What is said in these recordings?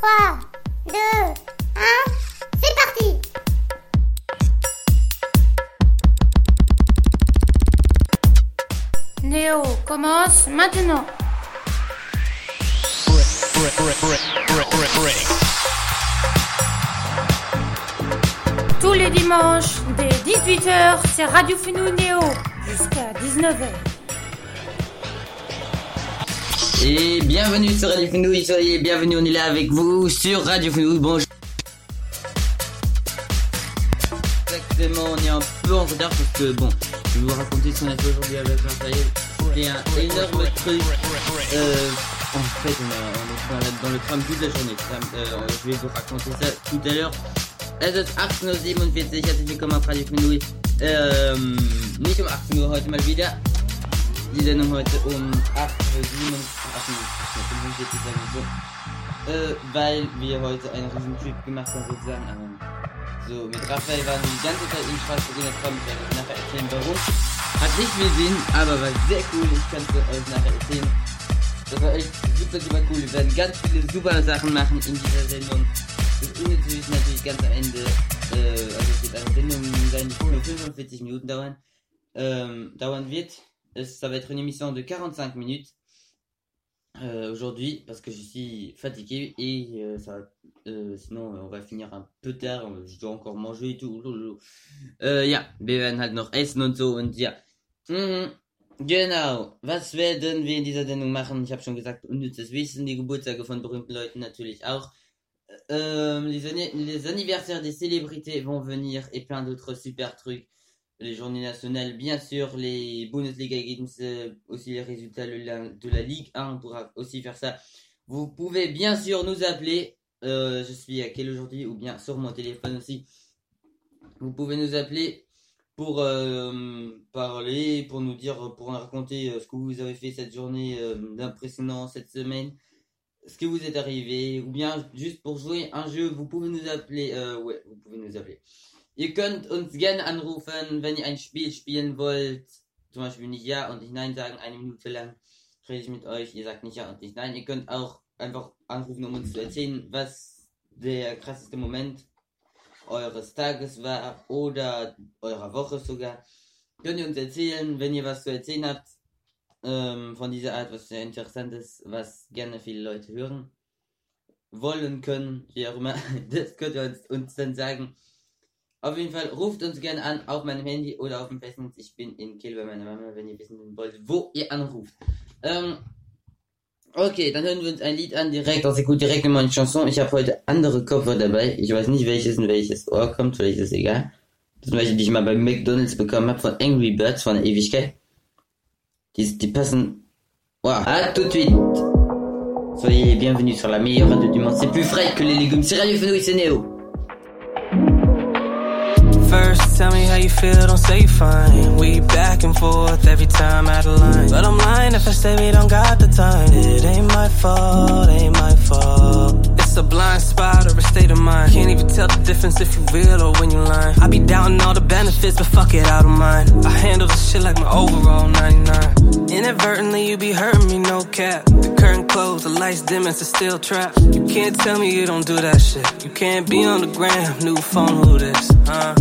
3, 2, 1, c'est parti Néo commence maintenant. Tous les dimanches, dès 18h, c'est Radio Funou Néo, jusqu'à 19h. Et bienvenue sur Radio Fenouille, soyez bienvenue, on est là avec vous sur Radio Fenouille, bonjour. Exactement, on est un peu en retard parce que bon, je vais vous raconter ce qu'on a fait aujourd'hui avec Raphaël. C'était un énorme truc. Euh, en fait, on, est dans, le tram toute la journée. Euh, je vais vous raconter ça tout à l'heure. Es ist 18.47 herzlich willkommen auf Radio Fenouille. Ähm, nicht um 18 Uhr heute mal wieder, die Sendung heute um 8.47 Uhr, 45 sagen so, äh, weil wir heute einen riesen Trip gemacht haben sozusagen. Ähm, so, mit Raphael waren wir die ganze Zeit in Straßburg in der Tram, ich werde euch nachher erzählen warum. Hat nicht viel Sinn, aber war sehr cool, ich kann es euch nachher erzählen. Das war echt super, super cool. Wir werden ganz viele super Sachen machen in dieser Sendung. Das ist natürlich ganz am Ende, äh, also es wird eine Sendung sein, die nur 45 Minuten dauern, ähm, dauern wird. Es- Ça va être une de 45 minutes euh, aujourd'hui parce que je suis fatigué et euh, ça euh, sinon on va finir un peu tard, euh, je dois encore manger et tout. Äh, ja, wir werden halt noch essen und so und ja. Genau. Was werden wir in dieser Sendung machen? Ich habe schon gesagt, unnützes Wissen, die Geburtstage von berühmten Leuten natürlich auch. Euh, les, anni- les anniversaires des célébrités vont venir et plein d'autres super trucs. Les journées nationales, bien sûr, les Bundesliga Games, euh, aussi les résultats de la, Ligue 1, on pourra aussi faire ça. Vous pouvez bien sûr nous appeler. Euh, je suis à quel aujourd'hui ou bien sur mon téléphone aussi. Vous pouvez nous appeler pour euh, parler, pour nous dire, pour nous raconter ce que vous avez fait cette journée d'impressionnant cette semaine ce que vous êtes arrivé, ou bien juste pour jouer un jeu, vous pouvez nous appeler, ouais, vous pouvez nous appeler. Ihr könnt uns gerne anrufen, wenn ihr ein Spiel spielen wollt, zum Beispiel nicht Ja und nicht Nein sagen, eine Minute lang rede ich mit euch, ihr sagt nicht Ja und nicht Nein. Ihr könnt auch einfach anrufen, um uns zu erzählen, was der krasseste Moment eures Tages war oder eurer Woche sogar. Könnt ihr uns erzählen, wenn ihr was zu erzählen habt, ähm, von dieser Art, was sehr interessant ist, was gerne viele Leute hören wollen können, wie auch immer. Das könnt ihr uns, uns dann sagen. Auf jeden Fall ruft uns gerne an auf meinem Handy oder auf dem Festnetz. Ich bin in Kiel bei meiner Mama, wenn ihr wissen wollt, wo ihr anruft. Ähm, okay, dann hören wir uns ein Lied an direkt. On s'écoute direkt immer une chanson. Ich habe heute andere Kopfhörer dabei. Ich weiß nicht, welches in welches Ohr kommt, vielleicht ist es egal. Zum Beispiel, die ich mal bei McDonalds bekommen habe von Angry Birds von der Ewigkeit. Die, die passen. Wow. À tout de suite. Soyez bienvenus sur la meilleure radio du monde. C'est plus frais que les légumes. C'est Radio Fenouil, c'est Néo. First, tell me how you feel, don't say you fine. We back and forth every time out of line. But I'm lying if I say we don't got the time. It ain't my fault, ain't my fault. It's a blind spot or a state of mind. Can't even tell the difference if you real or when you lying. I be doubting all the benefits, but fuck it, I don't mind. I handle this shit like my overall 99. Inadvertently, you be hurting me, no cap. The curtain closed, the lights dim, it's a steel trap. You can't tell me you don't do that shit. You can't be on the gram, new phone, who this? Uh.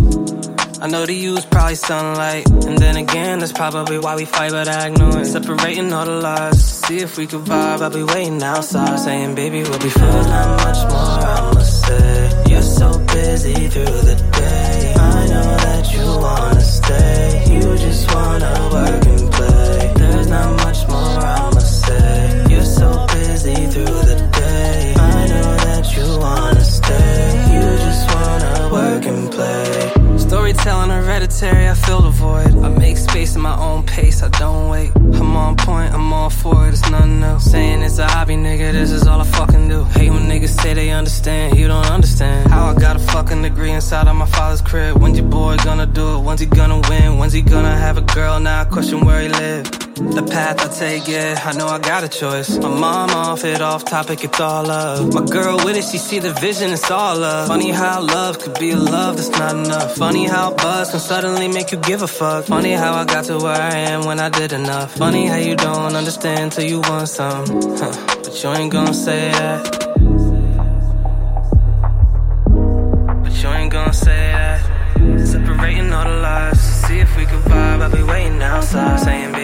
I know to use probably sunlight. And then again, that's probably why we fight, but I ignore it. Separating all the lies. See if we could vibe. I'll be waiting outside, saying, baby, we'll be fine. There's not much more I'ma say. You're so busy through the day. I know that you wanna stay. You just wanna work he gonna have a girl? Now I question where he live. The path I take, yeah, I know I got a choice. My mom off it, off topic, it's all love. My girl with it, she see the vision, it's all love. Funny how love could be a love that's not enough. Funny how buzz can suddenly make you give a fuck. Funny how I got to where I am when I did enough. Funny how you don't understand till you want some. Huh. But you ain't gonna say that. Outside. Saying,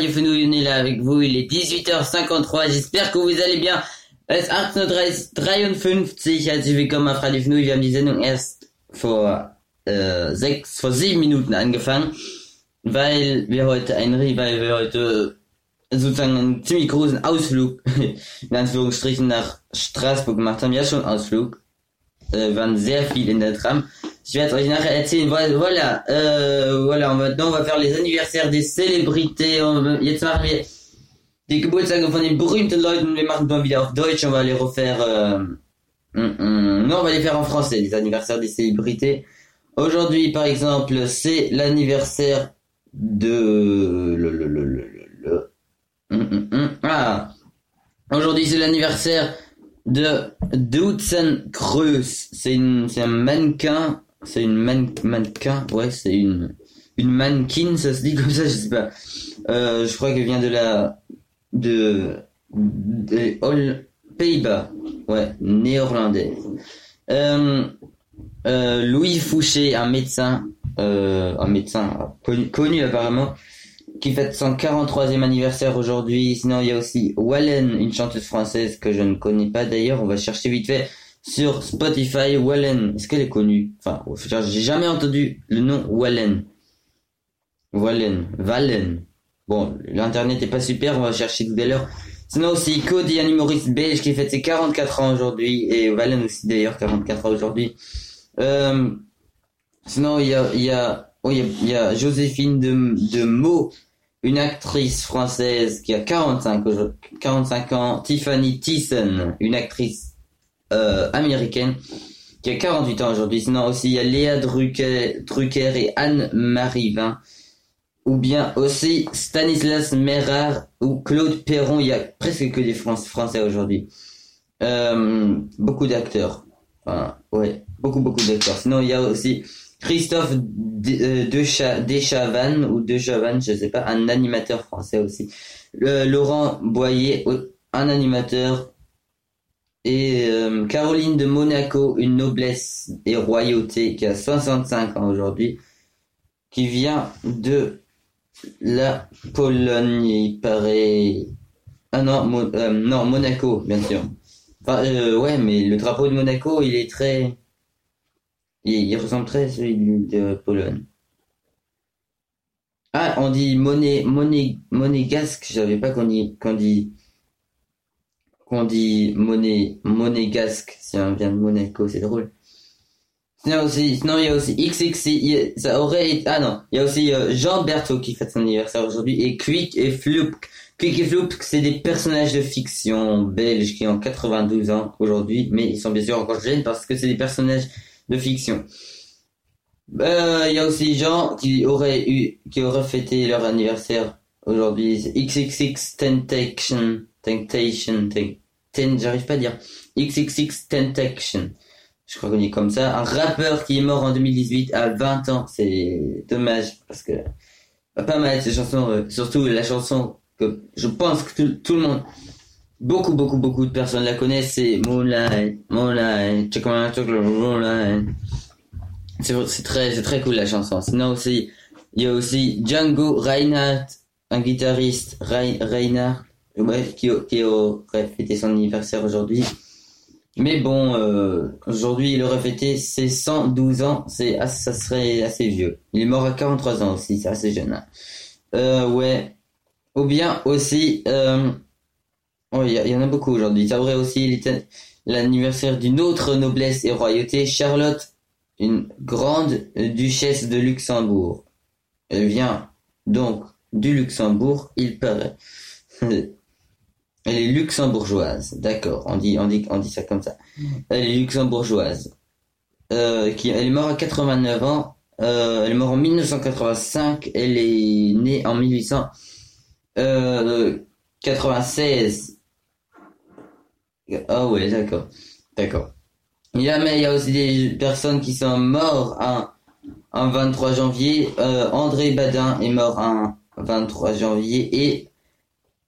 Radio Fenouil, avec vous, il est 18h53, j'espère que vous allez bien. Es ist 18.53, herzlich willkommen auf Radio Fenouil, wir haben die Sendung erst vor, äh, sechs, vor sieben Minuten angefangen, weil wir heute ein, weil wir heute sozusagen einen ziemlich großen Ausflug, in Anführungsstrichen, nach Straßburg gemacht haben, ja schon Ausflug, äh, waren sehr viel in der Tram. Je vais euch nachher erzählen. Voilà, voilà, euh, voilà. Maintenant, on va faire les anniversaires des Célébrités. On, jetzt machen wir die Geburtstage von den berühmten Leuten. Wir machen mal wieder auf Deutsch. On va les refaire. Euh, mm, mm. non, on va les faire en français. Les anniversaires des célébrités. Aujourd'hui, par exemple, c'est l'anniversaire de le le le le le. Mm. Ah. Aujourd'hui, c'est l'anniversaire de Dutzen Creus. C'est un mannequin. C'est une man, mannequin. Ouais, c'est une, une mannequin, ça se dit comme ça, je sais pas. Euh, je crois qu'elle vient de la, de, des Pays-Bas. Ouais, néerlandaise. Euh, euh, Louis Fouché, un médecin, euh, un médecin connu, connu apparemment, qui fête son 43e anniversaire aujourd'hui. Sinon, il y a aussi Wallen, une chanteuse française que je ne connais pas d'ailleurs. On va chercher vite fait sur Spotify. Wallen, est-ce qu'elle est connue? Enfin, j'ai jamais entendu le nom Wallen. Wallen, Wallen. Bon, l'internet est pas super, on va chercher tout à l'heure. Sinon aussi Cody, un humoriste belge qui fête ses 44 ans aujourd'hui, et Wallen aussi d'ailleurs, 44 ans aujourd'hui. Euh, sinon, il y a, il y a, oh, il y a, Joséphine de, de Meaux, une actrice française qui a 45, aujourd- 45 ans, Tiffany Thiessen, une actrice euh, américaine qui a 48 ans aujourd'hui. Sinon aussi il y a Léa Drucker, et Anne-Marie Vin. Ou bien aussi Stanislas Mérard ou Claude Perron. Il y a presque que des Fran- Français aujourd'hui. Euh, beaucoup d'acteurs. Enfin, ouais, beaucoup beaucoup d'acteurs. Sinon il y a aussi Christophe euh, Deschavannes ou Dechavannes, je sais pas, un animateur français aussi. Laurent Boyer, un animateur. Et euh, Caroline de Monaco, une noblesse et royauté qui a 65 ans aujourd'hui, qui vient de la Pologne, il paraît. Ah non, euh, non Monaco, bien sûr. Enfin, euh, ouais, mais le drapeau de Monaco, il est très. Il, il ressemble très à celui de Pologne. Ah, on dit monnaie, monnaie, monégasque. Je savais pas qu'on dit, qu'on dit, qu'on dit monnaie, monégasque. Si on vient de Monaco, c'est drôle. Sinon aussi, sinon il y a aussi XXI, ça aurait été, ah non, il y a aussi euh, Jean Berthaud qui fête son anniversaire aujourd'hui et Quick et Floupk. Quick et Floupk, c'est des personnages de fiction belges qui ont 92 ans aujourd'hui, mais ils sont bien sûr encore jeunes parce que c'est des personnages de fiction. Euh, il y a aussi Jean qui aurait eu, qui aurait fêté leur anniversaire aujourd'hui. XXX Temptation, Temptation, Ten- j'arrive pas à dire. XXX Temptation. Je crois qu'on dit comme ça. Un rappeur qui est mort en 2018 à 20 ans. C'est dommage parce que pas mal ces chansons, euh, surtout la chanson que je pense que tout, le monde, beaucoup, beaucoup, beaucoup de personnes la connaissent. C'est Moonlight, Moonlight, Chocolate, Moonlight. C'est très, c'est très cool la chanson. Sinon aussi, il y a aussi Django Reinhardt, un guitariste, Rein- Reinhardt, ouais, qui, qui aurait fêté son anniversaire aujourd'hui. Mais bon, euh, aujourd'hui, il aurait fêté ses 112 ans. C'est, ah, ça serait assez vieux. Il est mort à 43 ans aussi, c'est assez jeune. Hein. Euh, ouais. Ou bien aussi, euh, oh, il y, en a beaucoup aujourd'hui. Ça aurait aussi, il l'anniversaire d'une autre noblesse et royauté, Charlotte, une grande duchesse de Luxembourg. Elle vient donc du Luxembourg, il paraît. Elle est luxembourgeoise, d'accord, on dit, on, dit, on dit ça comme ça. Elle est luxembourgeoise. Euh, qui, elle est morte à 89 ans. Euh, elle est morte en 1985. Elle est née en 1896. Ah ouais, d'accord. D'accord. Il y a, mais il y a aussi des personnes qui sont mortes un, un 23 janvier. Euh, André Badin est mort un 23 janvier et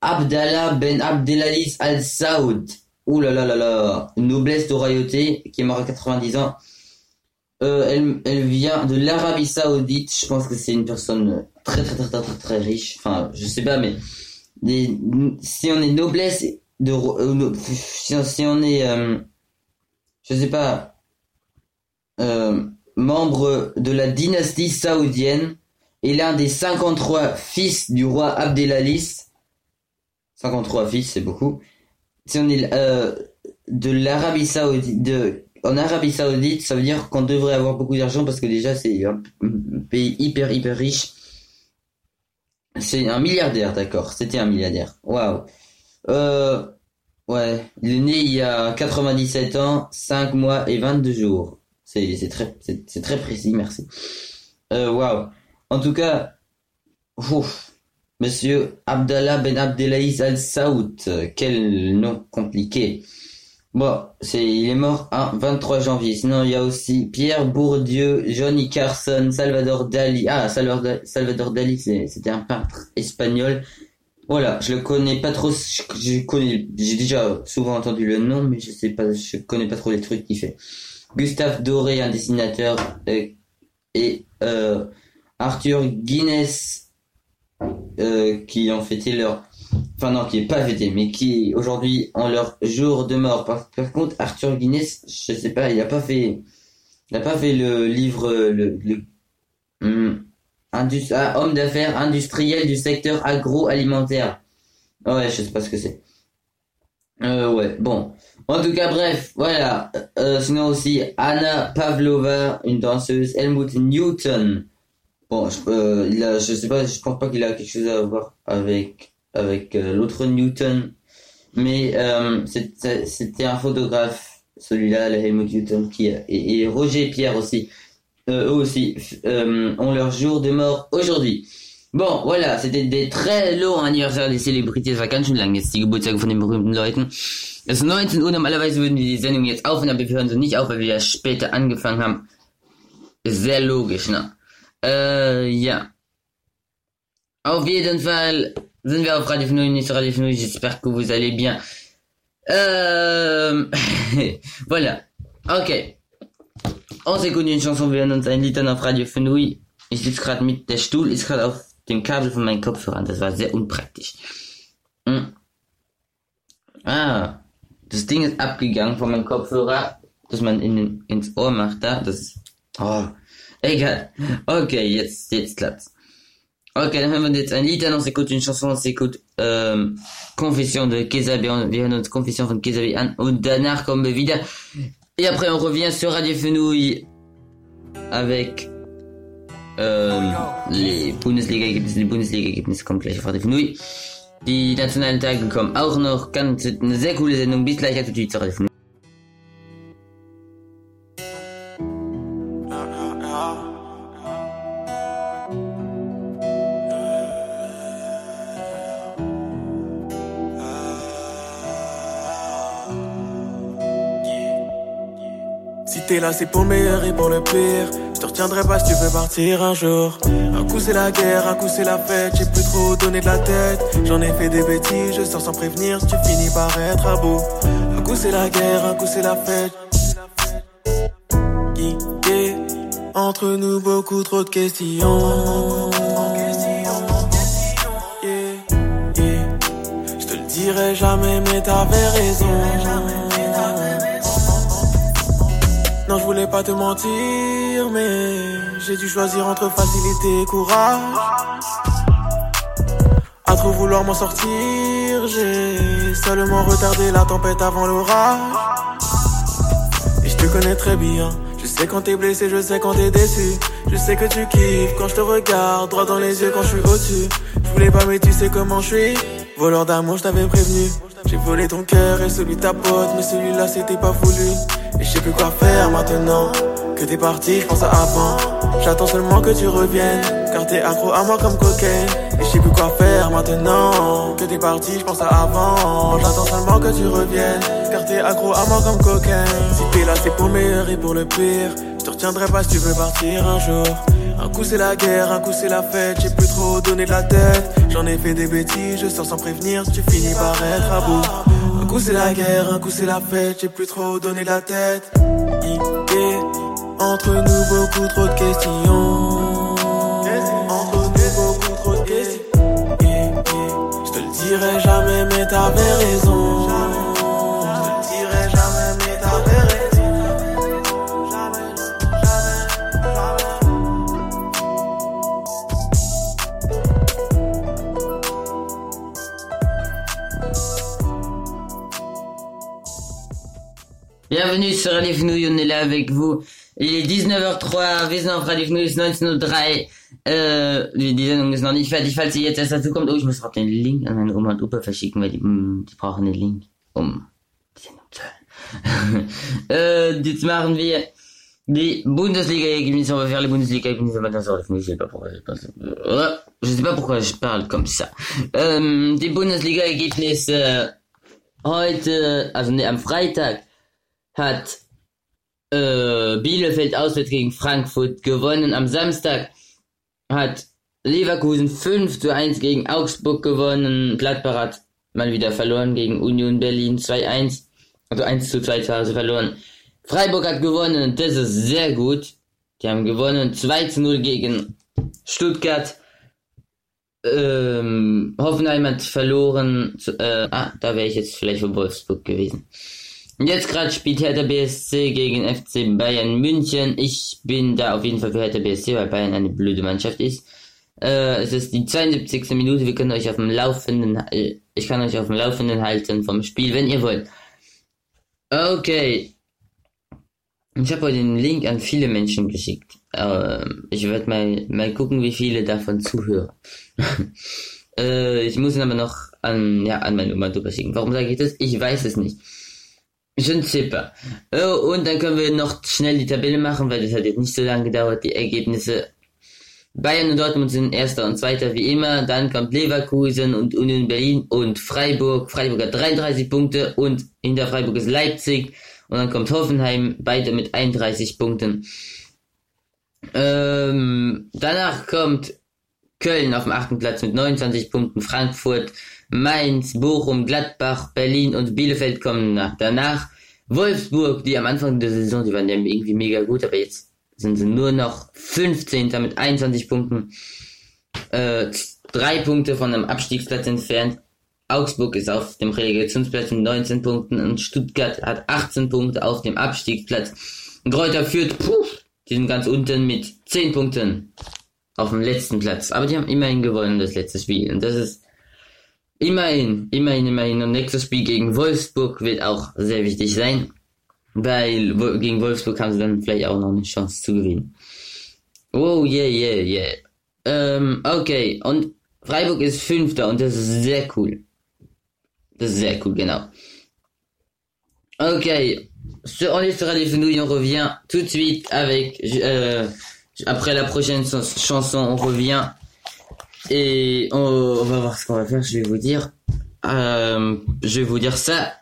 Abdallah Ben Abdelaziz Al Saoud. Ouh là là noblesse de royauté qui est mort à 90 ans. Euh, elle, elle vient de l'Arabie Saoudite. Je pense que c'est une personne très très très très très, très riche. Enfin, je sais pas, mais si on est noblesse de, euh, si, on est, euh, je sais pas, euh, membre de la dynastie saoudienne et l'un des 53 fils du roi Abdelaziz 53 fils, c'est beaucoup. Si on est euh, de l'Arabie Saoudite, en Arabie Saoudite, ça veut dire qu'on devrait avoir beaucoup d'argent parce que déjà c'est un pays hyper hyper riche. C'est un milliardaire, d'accord. C'était un milliardaire. Waouh. Euh, ouais, il est né il y a 97 ans, 5 mois et 22 jours. C'est très précis, merci. Euh, waouh. En tout cas, ouf. Monsieur Abdallah Ben Abdelaziz Al Saoud, quel nom compliqué. Bon, c'est, il est mort un 23 janvier. Sinon, il y a aussi Pierre Bourdieu, Johnny Carson, Salvador Dali. Ah, Salvador, Salvador Dali, c'était un peintre espagnol. Voilà, je le connais pas trop. Je, connais, j'ai déjà souvent entendu le nom, mais je sais pas, je connais pas trop les trucs qu'il fait. Gustave Doré, un dessinateur, euh, et euh, Arthur Guinness, euh, qui ont fêté leur, enfin non, qui est pas fêté, mais qui aujourd'hui ont leur jour de mort. Par, contre, Arthur Guinness, je sais pas, il a pas fait, il a pas fait le livre, le, hum, ah, homme d'affaires industriel du secteur agroalimentaire. Ouais, je sais pas ce que c'est. Euh, ouais, bon. En tout cas, bref, voilà. Euh, sinon aussi, Anna Pavlova, une danseuse, Helmut Newton, Bon, je, euh, il a, je sais pas, je pense pas qu'il a quelque chose à voir avec avec euh, l'autre Newton, mais euh, c'était un photographe, celui-là, le Helmut Newton, qui et, Roger Pierre aussi, eux aussi ont leur jour de mort aujourd'hui. Bon, voilà, c'était des très longs anniversaires des Célébrités. Das war ganz schön lang jetzt, die Geburtstage von den berühmten Leuten. Es ist 19 Uhr, normalerweise würden wir die Sendung jetzt aufhören, aber wir hören sie nicht auf, weil wir ja später angefangen haben. Ist sehr logisch, ne? Äh, ja. Auf jeden Fall sind wir auf Radio Fenouille, nicht Radio Fenouille. J'espère que vous allez bien. Euh... voilà. Okay. On s'écoute une Chanson, wir hören uns ein Lied auf Radio Fenouille. Ich sitze gerade mit, der Stuhl ist gerade auf dem Kabel von meinen Kopfhörern. Das war sehr unpraktisch. Hm. Ah. Das Ding ist abgegangen von meinem Kopfhörer, dass man in, ins Ohr macht da. Das ist, oh. Egal. Ok, jetzt, jetzt klappt's. Ok, dann hören wir jetzt ein Lied une chanson, on s'écoute euh, Confession de on vient notre Confession von Kezabe an und danach kommen wir. Et après on revient sur Radio Fenouille avec euh, les Bundesliga-Ergebnisse, die Bundesliga-Ergebnisse kommen gleich auf Radio Fenouille. Die nationalen Tage kommen auch noch, ganz eine sehr coole Sendung, bis gleich, à tout de suite Radio. Là, c'est pour le meilleur et pour le pire. Je te retiendrai pas si tu veux partir un jour. Un coup c'est la guerre, un coup c'est la fête. J'ai plus trop donné de la tête. J'en ai fait des bêtises, je sors sans prévenir. Si tu finis par être à bout. Un coup c'est la guerre, un coup c'est la fête. Entre nous beaucoup trop de questions. jamais, mais t'avais raison. Non, je voulais pas te mentir, mais j'ai dû choisir entre facilité et courage. À trop vouloir m'en sortir, j'ai seulement retardé la tempête avant l'orage. Et je te connais très bien. Je sais quand t'es blessé, je sais quand t'es déçu. Je sais que tu kiffes quand je te regarde droit dans les yeux quand je suis au-dessus. Je voulais pas, mais tu sais comment je suis. Voleur d'amour, je t'avais prévenu. J'ai volé ton cœur et celui de ta pote, mais celui-là c'était pas voulu. Sais plus quoi faire maintenant. Que t'es parti, je pense à avant. J'attends seulement que tu reviennes. Car t'es accro à moi comme cocaine. Et je sais plus quoi faire maintenant. Que t'es parti, je pense à avant. J'attends seulement que tu reviennes. Car t'es accro à moi comme cocaine. Si t'es là, c'est pour le meilleur et pour le pire. Je te retiendrai pas si tu veux partir un jour. Un coup c'est la guerre, un coup c'est la fête, j'ai plus trop donné de la tête. J'en ai fait des bêtises, je sors sans prévenir, tu finis par être à bout. Coup c'est la guerre, un coup c'est la fête, j'ai plus trop donné la tête. Yeah. Entre nous beaucoup trop de questions. Entre nous beaucoup trop de questions. Je te le dirai jamais, mais t'avais raison. Bienvenue sur Fnouille, on est là avec vous. Il est 19h03, wir sind auf Radio Fnouille, es ist 19.03 Äh, die, die Sendung ist noch nicht fertig, falls ihr jetzt erst dazu kommt. Oh, ich muss den Link an Oma und Opa verschicken, weil die, die brauchen den Link, um die Sendung zu hören. jetzt machen wir die Bundesliga-Ergebnisse, on va faire les Bundesliga-Ergebnisse maintenant sur je sais pas pourquoi euh, je sais pas pourquoi je parle comme ça. Ähm, die Bundesliga-Ergebnisse heute, also am Freitag hat äh, Bielefeld auswärts gegen Frankfurt gewonnen. Am Samstag hat Leverkusen 5 zu 1 gegen Augsburg gewonnen. Gladbach hat mal wieder verloren gegen Union Berlin 2-1. Also 1 zu 2 zu Hause verloren. Freiburg hat gewonnen, das ist sehr gut. Die haben gewonnen 2 zu 0 gegen Stuttgart. Ähm, Hoffenheim hat verloren. Zu, äh, ah, da wäre ich jetzt vielleicht für Wolfsburg gewesen. Und Jetzt gerade spielt Hertha BSC gegen FC Bayern München. Ich bin da auf jeden Fall für Hertha BSC, weil Bayern eine blöde Mannschaft ist. Äh, es ist die 72. Minute. Wir können euch auf dem Laufenden, äh, ich kann euch auf dem Laufenden halten vom Spiel, wenn ihr wollt. Okay. Ich habe heute den Link an viele Menschen geschickt. Ähm, ich werde mal, mal gucken, wie viele davon zuhören. äh, ich muss ihn aber noch an, ja, an meine Oma drüber schicken. Warum sage ich das? Ich weiß es nicht. Sais pas. Oh, und dann können wir noch schnell die Tabelle machen, weil das hat jetzt nicht so lange gedauert, die Ergebnisse. Bayern und Dortmund sind Erster und Zweiter wie immer. Dann kommt Leverkusen und Union Berlin und Freiburg. Freiburg hat 33 Punkte und hinter Freiburg ist Leipzig. Und dann kommt Hoffenheim, beide mit 31 Punkten. Ähm, danach kommt Köln auf dem achten Platz mit 29 Punkten. Frankfurt, Mainz, Bochum, Gladbach, Berlin und Bielefeld kommen nach. Danach Wolfsburg, die am Anfang der Saison, die waren ja irgendwie mega gut, aber jetzt sind sie nur noch 15. mit 21 Punkten. Äh, drei Punkte von einem Abstiegsplatz entfernt. Augsburg ist auf dem Relegationsplatz mit 19 Punkten und Stuttgart hat 18 Punkte auf dem Abstiegsplatz. Kräuter führt, puh, die sind ganz unten mit 10 Punkten auf dem letzten Platz. Aber die haben immerhin gewonnen, das letzte Spiel. Und das ist immerhin, immerhin, immerhin. Und nächstes Spiel gegen Wolfsburg wird auch sehr wichtig sein. Weil gegen Wolfsburg haben sie dann vielleicht auch noch eine Chance zu gewinnen. Oh, yeah, yeah, yeah. Ähm, okay. Und Freiburg ist Fünfter und das ist sehr cool. Das ist sehr cool, genau. Ok. On est sur Radio Fenouille, on revient tout de suite avec... euh, après la prochaine chans- chanson, on revient. Et on, on va voir ce qu'on va faire, je vais vous dire. Euh, je vais vous dire ça.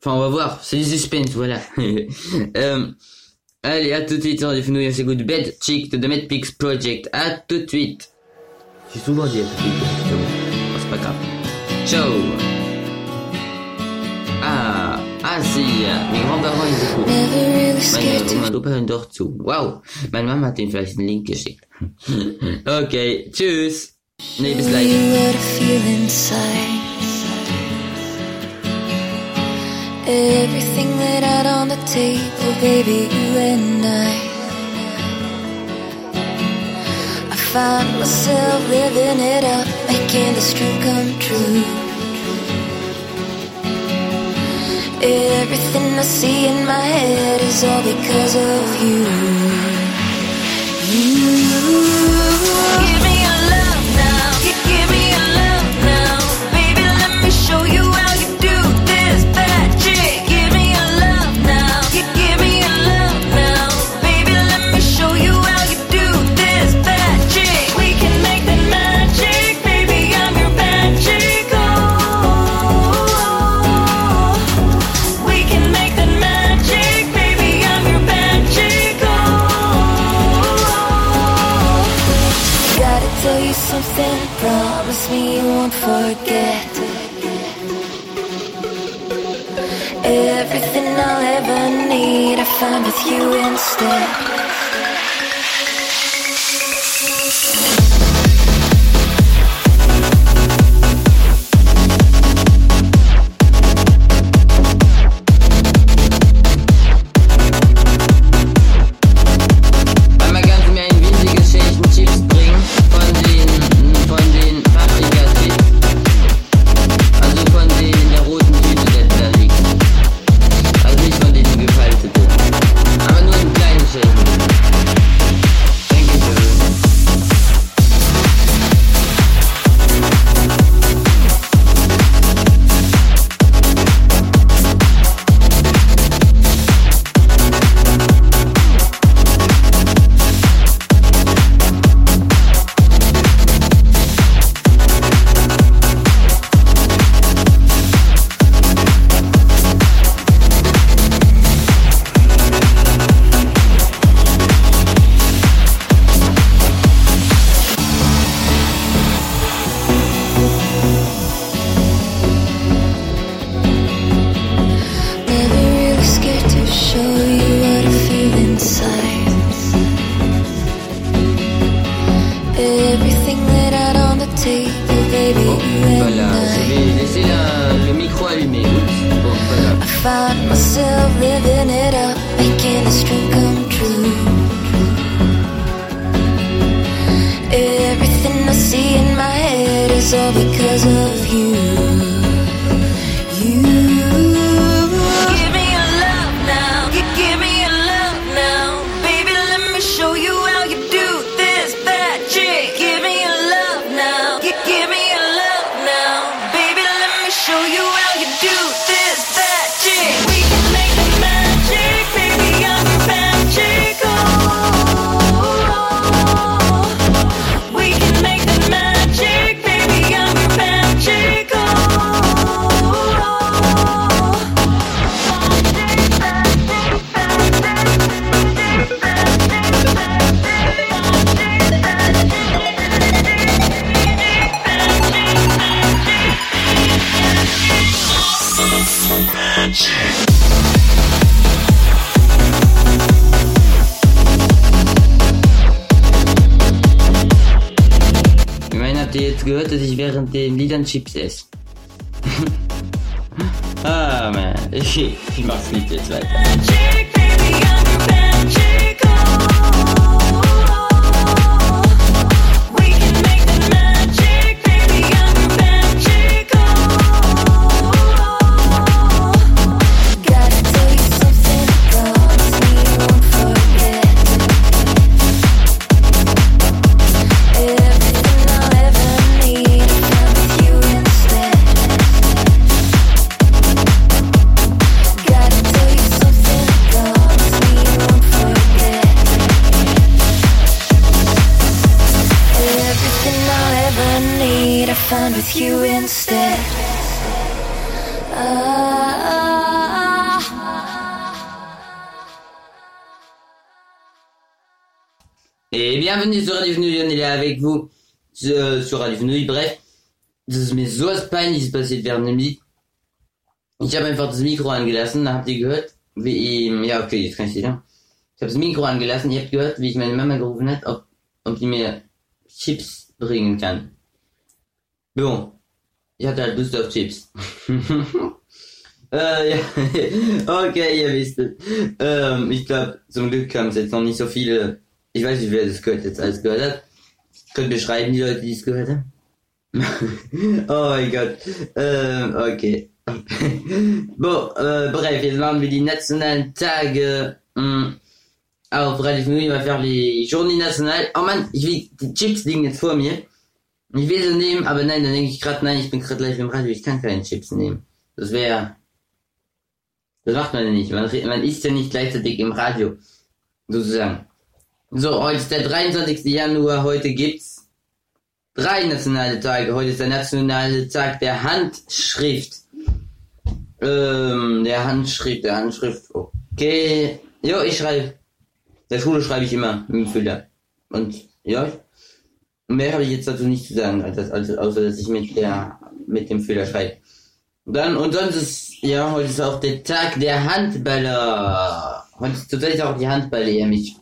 Enfin, on va voir. C'est du suspense, voilà. Euh, allez, à tout de suite sur Radio Fenouille, on s'écoute Bad Chick de The Medpix Project. À tout de suite. J'ai souvent dit à tout de suite. C'est bon. C'est pas grave. Ciao Ah, ah si, mes grands-parents ils écoutent. Meine Opa hören doch zu. Wow, meine Mama hat den vielleicht einen Link geschickt. Okay, tschüss. Neighbors like what I feel inside. Everything laid out on the table, baby, you and I. I find myself living it up, making this dream come true. Everything I see in my head is all because of you. You. time with you instead. jetzt gehört, dass ich während den Liedern Chips esse. ah, man. Ich, ich mach's nicht jetzt weiter. you instead. Ah. Et bienvenue sur Radio Venue, on est avec vous euh, sur Radio Venue. Bref, mes Oaspain ist passiert werden nämlich. Ich habe einfach das Mikro angelassen, habt ihr gehört? Wie, ja, okay, jetzt kann ich sicher. Ich habe das Mikro angelassen, ihr habt gehört, wie ich meine Mama gerufen hat, ob, ob die mir Chips bringen kann. Jo. Ich hatte halt Lust auf Chips. äh, ja. okay, ihr wisst es. Ähm, ich glaube, zum Glück haben es jetzt noch nicht so viele. Ich weiß nicht, wer das gehört jetzt alles gehört hat. Könnt ihr schreiben, die Leute, die es gehört haben? oh mein Gott. Ähm, okay. Bo, äh, bref, jetzt machen wir die nationalen Tage. Mh, auf Radio Familie, ich wir die Journée nationale. Oh man, ich will, die Chips liegen jetzt vor mir. Ich will sie nehmen, aber nein, dann denke ich gerade, nein, ich bin gerade live im Radio, ich kann keine Chips nehmen. Das wäre, das macht man ja nicht. Man, man isst ja nicht gleichzeitig im Radio. Sozusagen. So, heute ist der 23. Januar, heute gibt's drei nationale Tage. Heute ist der nationale Tag der Handschrift. Ähm, der Handschrift, der Handschrift, okay. Jo, ich schreibe. Der Schule schreibe ich immer mit dem Füller. Und, ja, mehr habe ich jetzt dazu nicht zu sagen, als, als, außer dass ich mit der, mit dem Füller schreibe. Dann, und sonst ist, ja, heute ist auch der Tag der Handballer. Heute ist tatsächlich auch die Handball-EM. Ich,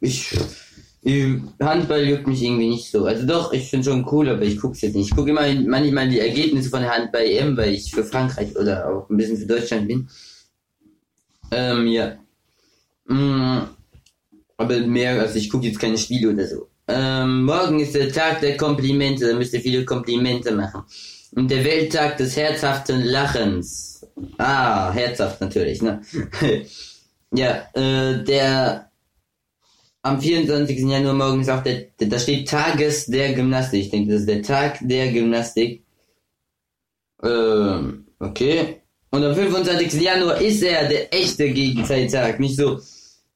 ich, ich, Handball juckt mich irgendwie nicht so. Also doch, ich finde schon cool, aber ich gucke jetzt nicht. Ich gucke immer manchmal die Ergebnisse von der Handball-EM, weil ich für Frankreich oder auch ein bisschen für Deutschland bin. Ähm, ja. Mm, aber mehr, also ich gucke jetzt keine Spiele oder so. Ähm, morgen ist der Tag der Komplimente, da müsst ihr viele Komplimente machen. Und der Welttag des herzhaften Lachens. Ah, herzhaft natürlich, ne? ja, äh, der am 24. Januar morgen ist auch der, der, da steht Tages der Gymnastik. Ich denke, das ist der Tag der Gymnastik. Ähm, okay. Und am 25. Januar ist er der echte Gegenzeittag. Nicht so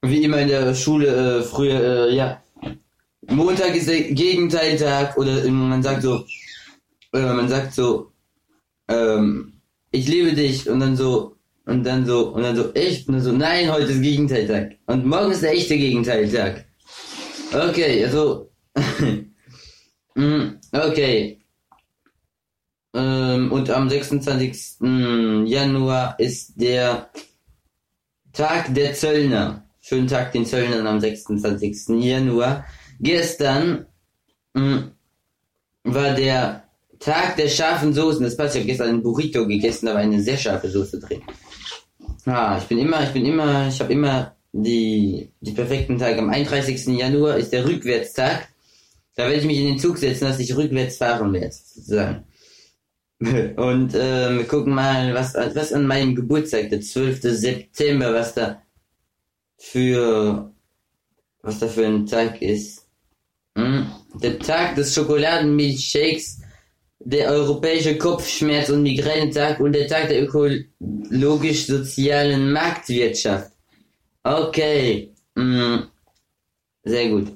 wie immer in der Schule äh, früher, äh, ja. Montag ist der Gegenteiltag oder man sagt so, äh, man sagt so, ähm, ich liebe dich und dann so, und dann so, und dann so, echt? Und dann so, nein, heute ist Gegenteiltag. Und morgen ist der echte Gegenteiltag. Okay, also, Mm, okay. Ähm, und am 26. Januar ist der Tag der Zöllner. Schönen Tag den Zöllnern am 26. Januar. Gestern mh, war der Tag der scharfen Soßen. Das passt. Habe gestern einen Burrito gegessen, da war eine sehr scharfe Soße drin. Ah, ich bin immer, ich bin immer, ich habe immer die, die perfekten Tage. Am 31. Januar ist der Rückwärtstag. Da werde ich mich in den Zug setzen, dass ich rückwärts fahren werde, sozusagen. Und ähm, wir gucken mal, was, was an meinem Geburtstag, der 12. September, was da für was da für ein Tag ist. Hm? Der Tag des Schokoladenmilchshakes, der europäische Kopfschmerz- und Migränetag und der Tag der ökologisch-sozialen Marktwirtschaft. Okay. Hm. Sehr gut.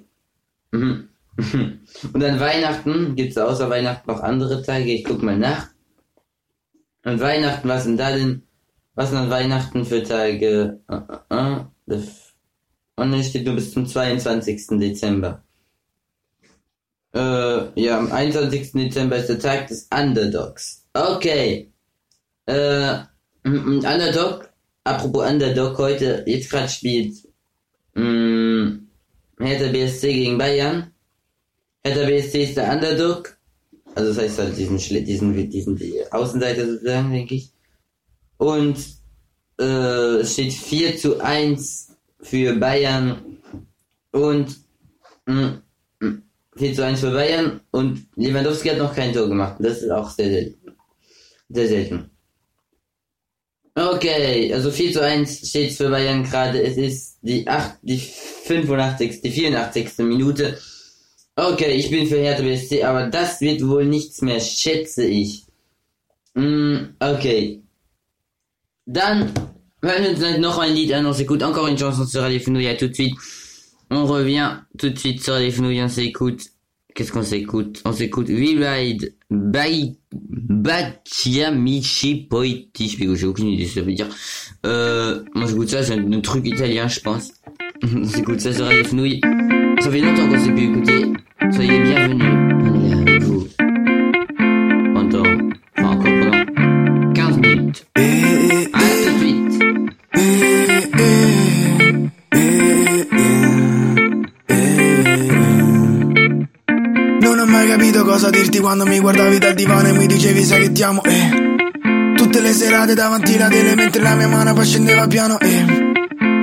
Mhm. Und an Weihnachten gibt es außer Weihnachten noch andere Tage. Ich guck mal nach. An Weihnachten, was sind da denn? Was sind an Weihnachten für Tage? Uh, uh, uh. Das und dann steht nur bis zum 22. Dezember. Äh, ja, am 21. Dezember ist der Tag des Underdogs. Okay. Äh, ein Underdog, apropos Underdog, heute, jetzt gerade spielt, mh, Hertha BSC gegen Bayern. Hertha BSC ist der Underdog. Also das heißt halt diesen, Schle- diesen, diesen, die Außenseiter sozusagen, denke ich. Und, äh, es steht 4 zu 1 für Bayern und mh, 4 zu 1 für Bayern und Lewandowski hat noch kein Tor gemacht. Das ist auch sehr selten. Sehr selten. Okay, also 4 zu 1 steht für Bayern gerade. Es ist die 8, die 85, die 84. Minute. Okay, ich bin für Hertha BSC, aber das wird wohl nichts mehr, schätze ich. Mm, okay. Dann hören wir uns noch ein Lied an. On s'écoute encore une chanson sur Radio. À tout de suite. On revient tout de suite sur Radio Fenouille. On s'écoute. Qu'est-ce qu'on s'écoute? On s'écoute We Ride by Bacciamici Poeti. Je sais j'ai aucune idée ce que ça veut dire. Euh, moi j'écoute ça, c'est un, truc italien, je pense. on s'écoute ça sur Radio Fenouille. Ça fait longtemps qu'on s'est pu écouter. Soyez bienvenus. Dirti quando mi guardavi dal divano e mi dicevi sai che ti amo, eh. Tutte le serate davanti alla tele mentre la mia mano poi scendeva piano e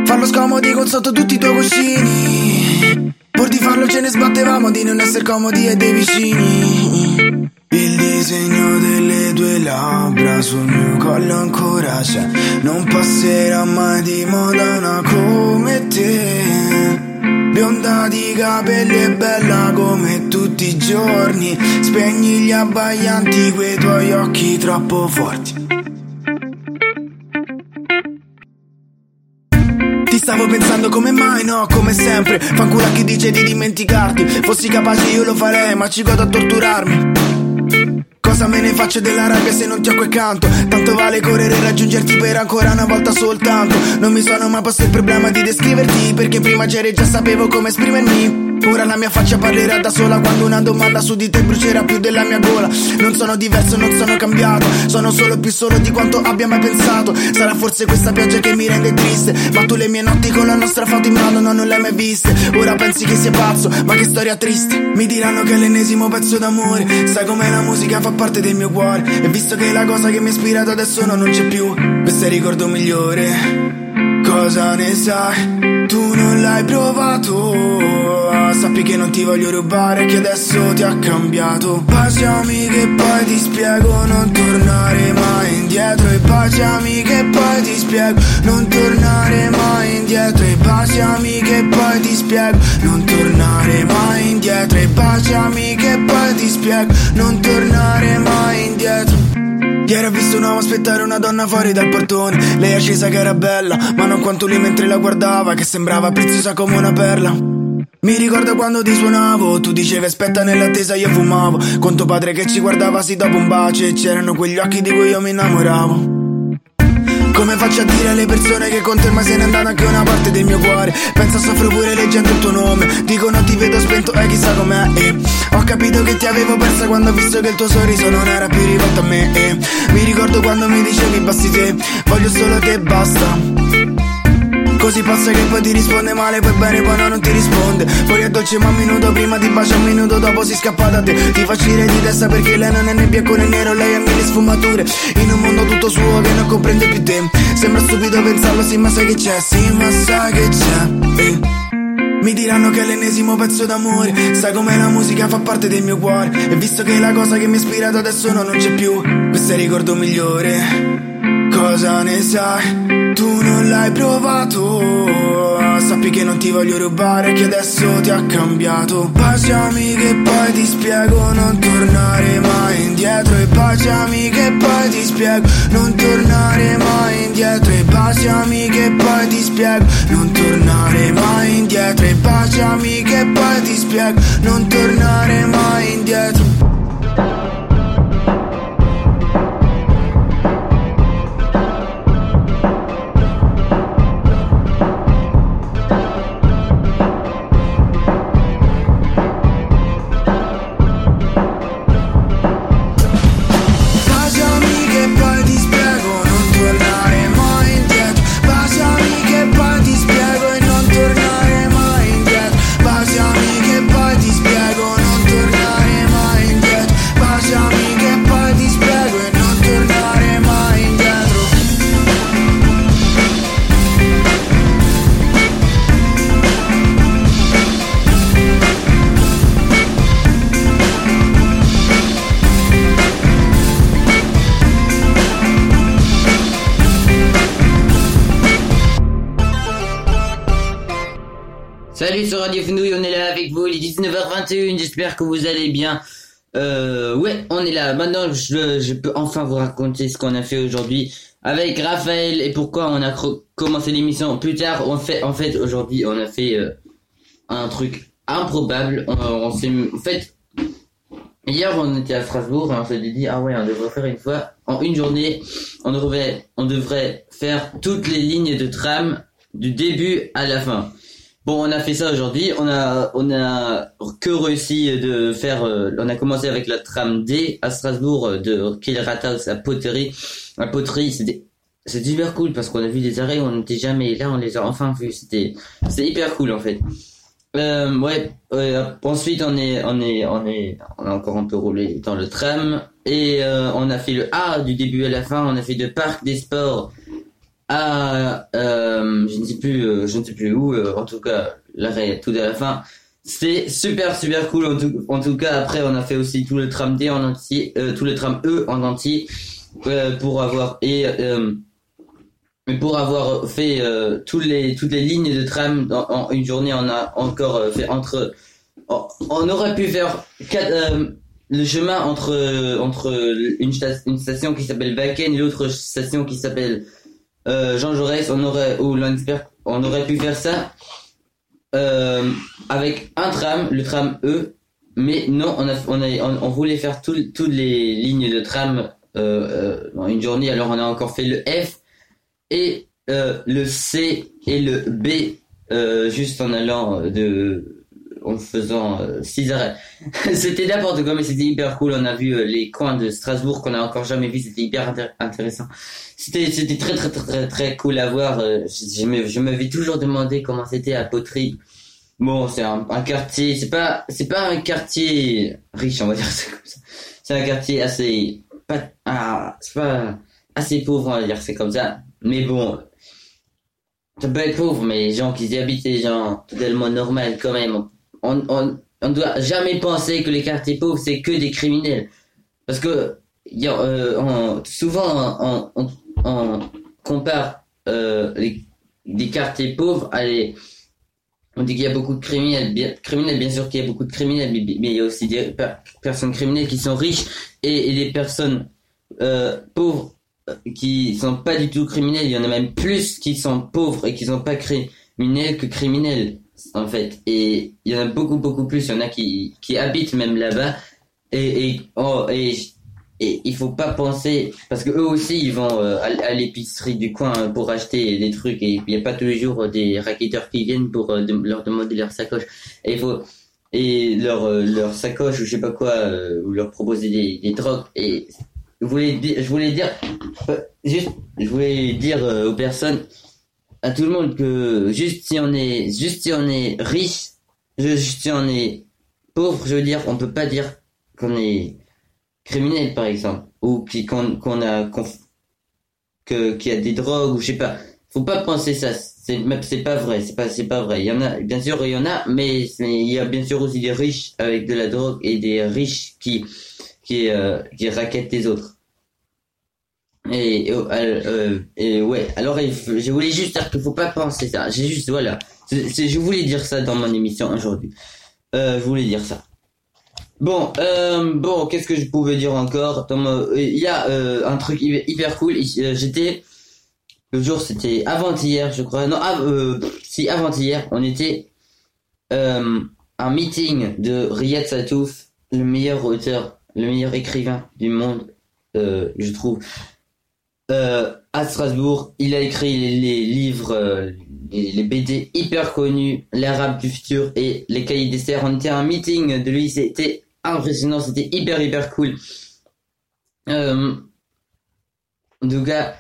farlo scomodi con sotto tutti i tuoi cuscini. Pur di farlo ce ne sbattevamo di non essere comodi e dei vicini. Il disegno delle tue labbra sul mio collo ancora c'è. Non passerà mai di moda una come te. Bionda di capelli e bella come tutti i giorni. Spegni gli abbaianti quei tuoi occhi troppo forti. Ti stavo pensando come mai, no, come sempre Fanculo a chi dice di dimenticarti Fossi capace io lo farei, ma ci godo a torturarmi Cosa me ne faccio della rabbia se non ti ho qui accanto? Tanto vale correre e raggiungerti per ancora una volta soltanto Non mi sono mai posto il problema di descriverti Perché prima c'eri e già sapevo come esprimermi Ora la mia faccia parlerà da sola quando una domanda su di te brucerà più della mia gola. Non sono diverso, non sono cambiato. Sono solo più solo di quanto abbia mai pensato. Sarà forse questa pioggia che mi rende triste? Ma tu le mie notti con la nostra foto in mano no, non le hai mai viste. Ora pensi che sia pazzo, ma che storia triste. Mi diranno che è l'ennesimo pezzo d'amore. Sai com'è la musica fa parte del mio cuore. E visto che la cosa che mi ha ispirato adesso no, non c'è più. Questo è il ricordo migliore. Cosa ne sai? Tu non l'hai provato. Sappi che non ti voglio rubare Che adesso ti ha cambiato. Baciami che poi ti spiego Non tornare mai indietro. E baciami che poi ti spiego Non tornare mai indietro. E baciami che poi ti spiego Non tornare mai indietro. E baciami che poi ti spiego Non tornare mai indietro Ieri ho visto un uomo aspettare una donna fuori dal portone? Lei è accesa che era bella Ma non quanto lui mentre la guardava Che sembrava preziosa come una perla. Mi ricordo quando ti suonavo, tu dicevi aspetta nell'attesa io fumavo Con tuo padre che ci guardava sì dopo un bacio E c'erano quegli occhi di cui io mi innamoravo come faccio a dire alle persone che con te ma se n'è andata anche una parte del mio cuore? Penso soffro pure leggendo il tuo nome. Dicono ti vedo spento e chissà com'è e Ho capito che ti avevo persa quando ho visto che il tuo sorriso non era più rivolto a me e Mi ricordo quando mi dicevi basti te Voglio solo te basta Così passa che poi ti risponde male, poi bene, poi no, non ti risponde. Poi è dolce ma un minuto prima ti bacia, un minuto dopo si scappa da te. Ti fa uscire di testa perché lei non è né bianco né nero, lei ha mille sfumature. In un mondo tutto suo che non comprende più te. Sembra stupido pensarlo, sì, ma sai che c'è, sì, ma sai che c'è. Eh. Mi diranno che è l'ennesimo pezzo d'amore Sai com'è la musica fa parte del mio cuore E visto che la cosa che mi ha ispirato adesso no, non c'è più Questo è il ricordo migliore Cosa ne sai? Tu non l'hai provato. Sappi che non ti voglio rubare Che adesso ti ha cambiato. Baciami che poi ti spiego Non tornare mai indietro. E baciami che poi ti spiego Non tornare mai indietro. E baciami che poi ti spiego Non tornare mai indietro. E baciami che poi ti spiego Non tornare mai indietro vous allez bien. Euh, ouais, on est là. Maintenant, je, peux enfin vous raconter ce qu'on a fait aujourd'hui avec Raphaël et pourquoi on a commencé l'émission plus tard. On fait, en fait, aujourd'hui, on a fait euh, un truc improbable. On, s'est, en fait, hier, on était à Strasbourg on s'est dit, ah ouais, on devrait faire une fois, en une journée, on devrait, on devrait faire toutes les lignes de tram du début à la fin. Bon, on a fait ça aujourd'hui. On a, on a que réussi de faire. euh, on a commencé avec la tram D à Strasbourg euh, de Kiel Rathaus à Poterie. À Poterie, c'était, c'est hyper cool parce qu'on a vu des arrêts où on n'était jamais. Là, on les a enfin vus. C'était, c'est hyper cool en fait. Euh, ouais, ensuite on est, on est, on est, on a encore un peu roulé dans le tram et on a fait le A du début à la fin. On a fait de parc des sports à, euh, je ne sais plus, euh, je ne sais plus où. euh, en tout cas, l'arrêt tout à la fin. C'était super super cool. En tout, en tout cas, après on a fait aussi tout le tram D en entier, euh, tout le tram E en entier euh, pour avoir et euh, pour avoir fait euh, tous les, toutes les lignes de tram en, en une journée, on a encore fait entre. On, aurait pu faire quatre, le chemin entre entre une, une station qui s'appelle Wacken et l'autre station qui s'appelle euh, Jean Jaurès. On aurait ou on aurait pu faire ça euh, avec un tram, le tram E. Mais non, on a on on, voulait faire tout- toutes les lignes de tram euh, euh, en une journée. Alors on a encore fait le F et euh, le C et le B euh, juste en allant euh, de en faisant euh, six arrêts. c'était n'importe quoi mais c'était hyper cool. On a vu euh, les coins de Strasbourg qu'on a encore jamais vu. C'était hyper intér- intéressant. C'était très très très très cool à voir. Euh, je, je m'avais toujours demandé comment c'était à Poterie. Bon, c'est un, quartier, c'est pas c'est pas un quartier riche, on va dire ça comme ça. C'est un quartier assez pas ah, c'est pas assez pauvre, on va dire c'est comme ça. Mais bon, ça peut être pauvre, mais les gens qui y habitent, les gens totalement normaux quand même. On, on, doit jamais penser que les quartiers pauvres, c'est que des criminels. Parce que euh, souvent, on, compare euh, les, des quartiers pauvres à les... On dit qu'il y a beaucoup de criminels, bien, criminels, bien sûr qu'il y a beaucoup de criminels, mais, il y a aussi des per- personnes criminelles qui sont riches et, et des personnes euh, pauvres qui sont pas du tout criminels. Il y en a même plus qui sont pauvres et qui sont pas criminels que criminels, en fait. Et il y en a beaucoup, beaucoup plus. Il y en a qui, qui habitent même là-bas. Et, et, oh, et, et il faut pas penser, parce que eux aussi, ils vont euh, à, l'épicerie du coin euh, pour acheter des trucs et il n'y a pas tous les jours des racketteurs qui viennent pour euh, leur demander leur sacoche. Et leur, euh, leur sacoche ou je sais pas quoi, ou leur proposer des, des drogues. Et je voulais, je voulais dire, juste, je voulais dire aux personnes, à tout le monde que juste si on est, juste si on est riche, juste si on est pauvre, je veux dire, on peut pas dire qu'on est criminel par exemple, ou qu'on qu'on a, qu'on- que qu'il y a des drogues ou je sais pas. Faut pas penser ça. C'est c'est pas vrai. C'est pas c'est pas vrai. Il y en a, bien sûr, il y en a, mais il y a bien sûr aussi des riches avec de la drogue et des riches qui qui euh, qui raquettent les autres. Et, euh, euh, et ouais, alors je voulais juste dire qu'il faut pas penser ça. J'ai juste voilà, je voulais dire ça dans mon émission aujourd'hui. Euh, je voulais dire ça. Bon, bon, qu'est-ce que je pouvais dire encore? Il y a un truc hy- hyper cool. J'étais le jour, c'était avant-hier, je crois. Non, av- si avant-hier, on était un meeting de Riyad Satouf, le meilleur auteur, le meilleur écrivain du monde, je trouve, euh, à Strasbourg. Il a écrit les, livres, euh, les, BD hyper connus, l'Arabe du futur et les Cahiers des Serres. On était à un meeting de lui, c'était impressionnant, c'était hyper hyper cool. Euh, en tout cas,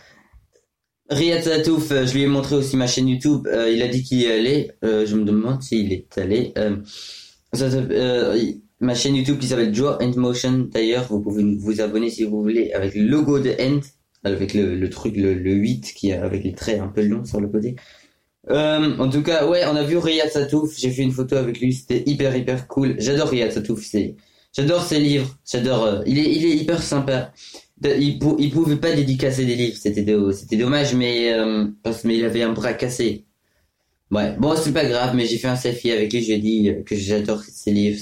Riyad Satouf, je lui ai montré aussi ma chaîne YouTube. il a dit qu'il y allait. Je me demande s'il est allé. Ma chaîne YouTube qui s'appelle Joe and Motion. D'ailleurs, vous pouvez vous abonner si vous voulez avec le logo de End, avec le, le truc le, le 8 qui avec les traits un peu longs sur le côté. Euh, en tout cas, ouais, on a vu Riyad Satouf. J'ai fait une photo avec lui. C'était hyper hyper cool. J'adore Riyad Satouf. J'adore ses livres. J'adore. euh, il est il est hyper sympa. Il, pou- il pouvait pas dédicacer des livres, c'était do- c'était dommage, mais euh, parce mais il avait un bras cassé. Ouais, bon c'est pas grave, mais j'ai fait un selfie avec lui, je lui ai dit que j'adore ses livres,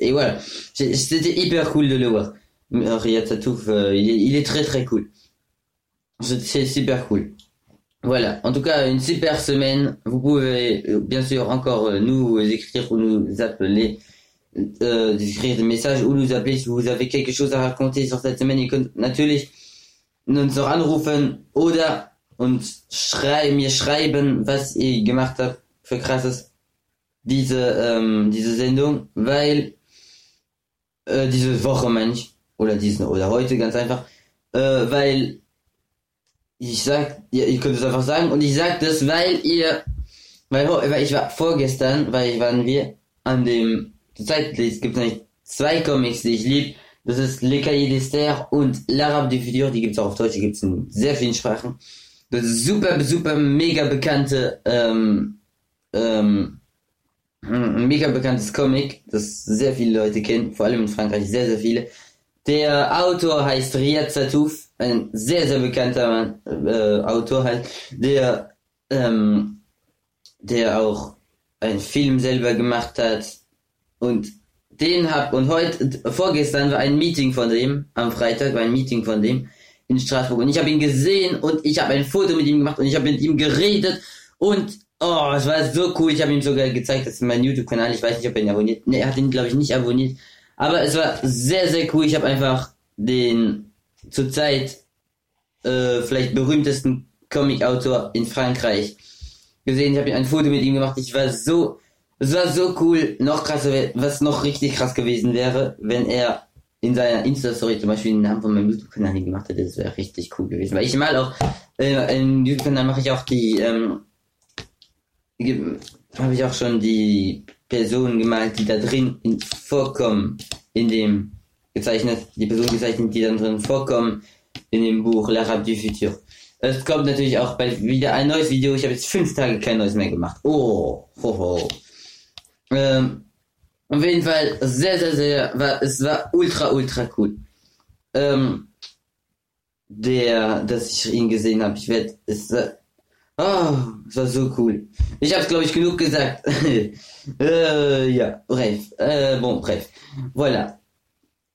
et voilà, c'était hyper cool de le voir. Riyad Satouf, il est très très cool. C'est super cool. Voilà, en tout cas une super semaine. Vous pouvez euh, bien sûr encore euh, nous écrire ou nous appeler äh, d'écrire des messages ou nous appeler si vous avez quelque chose à raconter sur cette semaine. Ihr natürlich uns anrufen oder uns schrei mir schreiben, was ihr gemacht habt für krasses diese ähm, diese Sendung, weil äh, diese Woche Mensch oder diesen oder heute ganz einfach, äh, weil ich sag, ihr, ihr könnt es einfach sagen und ich sag das, weil ihr Weil, weil ich war vorgestern, weil ich waren wir an dem es gibt eigentlich zwei Comics, die ich lieb. Das ist Le Cahier d'Esther und L'Arabe du Futur, die gibt's auch auf Deutsch, die gibt's in sehr vielen Sprachen. Das ist super, super, mega bekannte, ähm, ähm, ein mega bekanntes Comic, das sehr viele Leute kennen, vor allem in Frankreich sehr, sehr viele. Der Autor heißt Riyad Satouf, ein sehr, sehr bekannter äh, Autor halt, der, ähm, der auch einen Film selber gemacht hat. Und den hab und heute vorgestern war ein Meeting von dem am Freitag war ein Meeting von dem in Straßburg. Und ich habe ihn gesehen und ich habe ein Foto mit ihm gemacht und ich habe mit ihm geredet. Und oh es war so cool. Ich habe ihm sogar gezeigt dass mein YouTube Kanal ich weiß nicht ob er ihn abonniert. Ne er hat ihn glaube ich nicht abonniert. Aber es war sehr sehr cool. Ich habe einfach den zurzeit äh, vielleicht berühmtesten Comic Autor in Frankreich gesehen. Ich habe ein Foto mit ihm gemacht. Ich war so es war so cool, noch krasser, was noch richtig krass gewesen wäre, wenn er in seiner Insta-Story zum Beispiel den Namen von meinem YouTube-Kanal gemacht hätte, das wäre richtig cool gewesen. Weil ich mal auch, äh, im YouTube-Kanal mache ich auch die, ähm, habe ich auch schon die Personen gemalt, die da drin in, vorkommen, in dem gezeichnet, die Personen gezeichnet, die dann drin vorkommen, in dem Buch L'Arabe du Futur. Es kommt natürlich auch bald wieder ein neues Video. Ich habe jetzt fünf Tage kein neues mehr gemacht. Oh, ho, ho. Ähm, auf jeden Fall sehr, sehr, sehr, war, es war ultra, ultra cool. Ähm, der, dass ich ihn gesehen habe, ich werde, es war, oh, es war so cool. Ich habe glaube ich genug gesagt. äh, ja, bref, äh, bon, bref, voilà.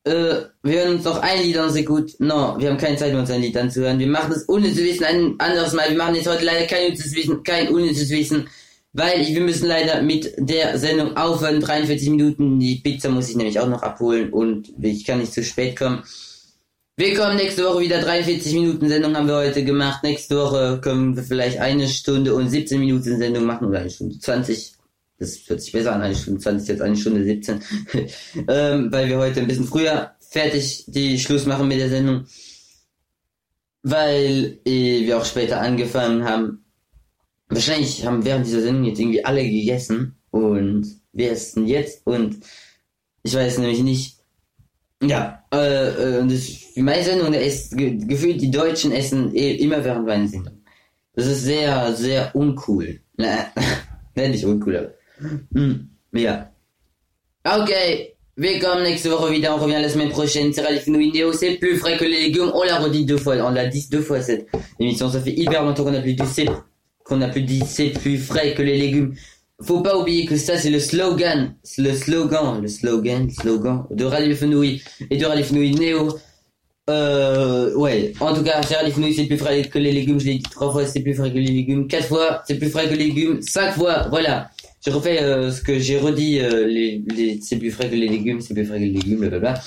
Äh, wir hören uns noch ein Lied an, sehr gut. No, wir haben keine Zeit, uns ein Lied anzuhören. Wir machen es ohne zu wissen ein anderes Mal. Wir machen jetzt heute leider kein unnützes Wissen, kein unnützes Wissen weil wir müssen leider mit der Sendung aufhören. 43 Minuten. Die Pizza muss ich nämlich auch noch abholen und ich kann nicht zu spät kommen. Wir kommen nächste Woche wieder 43 Minuten Sendung haben wir heute gemacht. Nächste Woche können wir vielleicht eine Stunde und 17 Minuten Sendung machen oder eine Stunde 20. Das hört sich besser an, eine Stunde 20, jetzt eine Stunde 17. ähm, weil wir heute ein bisschen früher fertig die Schluss machen mit der Sendung. Weil äh, wir auch später angefangen haben wahrscheinlich haben während dieser Sendung jetzt irgendwie alle gegessen und wir essen jetzt und ich weiß nämlich nicht. Ja, äh, äh, das, meine Sendung ist ge gefühlt die Deutschen essen eh, immer während meiner Sendung. Das ist sehr, sehr uncool. Ne, nicht uncool, aber. Hm, ja. Ok, nächste Woche wieder, on revient la semaine prochaine, c'est Ralph Vidéo, c'est plus frais que les légumes, on l'a redit deux fois, on l'a dit deux fois cette émission, ça fait hyper longtemps qu'on a plus dit c'est qu'on a plus dit c'est plus frais que les légumes. Faut pas oublier que ça c'est le slogan, le slogan, le slogan, slogan de Fenouille et de Fenouille Néo. Euh, ouais, en tout cas, c'est Fenouille c'est plus frais que les légumes, je l'ai dit trois fois, c'est plus frais que les légumes, quatre fois, c'est plus frais que les légumes, cinq fois, voilà. Je refais euh, ce que j'ai redit, euh, c'est plus frais que les légumes, c'est plus frais que les légumes, blablabla.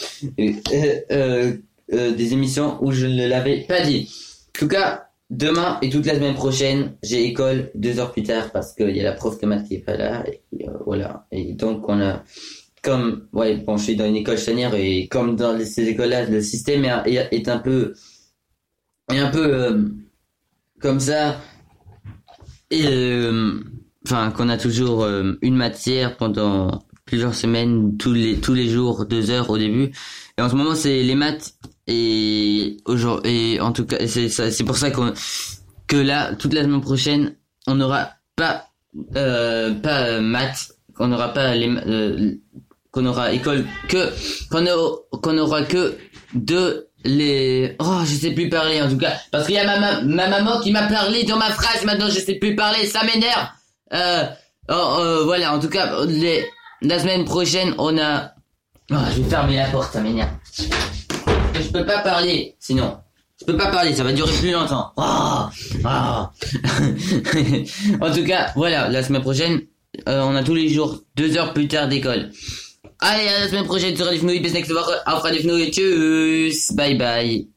Euh, des émissions où je ne l'avais pas dit. En tout cas, Demain et toute la semaine prochaine, j'ai école deux heures plus tard parce qu'il y a la prof de maths qui est pas là. Et voilà. Et donc on a, comme, ouais, bon, je suis dans une école chanière et comme dans ces écoles-là, le système est, est, un peu, est un peu comme ça. Et enfin, qu'on a toujours euh, une matière pendant plusieurs semaines, tous les tous les jours, deux heures au début. Et en ce moment, c'est les maths et aujourd'hui, et en tout cas, c'est c'est pour ça qu'on que là, toute la semaine prochaine, on n'aura pas euh, pas euh, maths, qu'on n'aura pas les euh, qu'on aura école que qu'on qu'on aura que de les oh je sais plus parler en tout cas parce qu'il y a ma, ma maman qui m'a parlé dans ma phrase maintenant je sais plus parler ça m'énerve euh, oh, euh, voilà en tout cas la semaine prochaine on a oh, je vais fermer la porte ça m'énerve je peux pas parler, sinon. Je peux pas parler, ça va durer plus longtemps. Oh, oh. en tout cas, voilà, la semaine prochaine, euh, on a tous les jours deux heures plus tard d'école. Allez, à la semaine prochaine sur Radio Fnouille, Woche. Auf Radio Fnouille, tschüss, bye bye.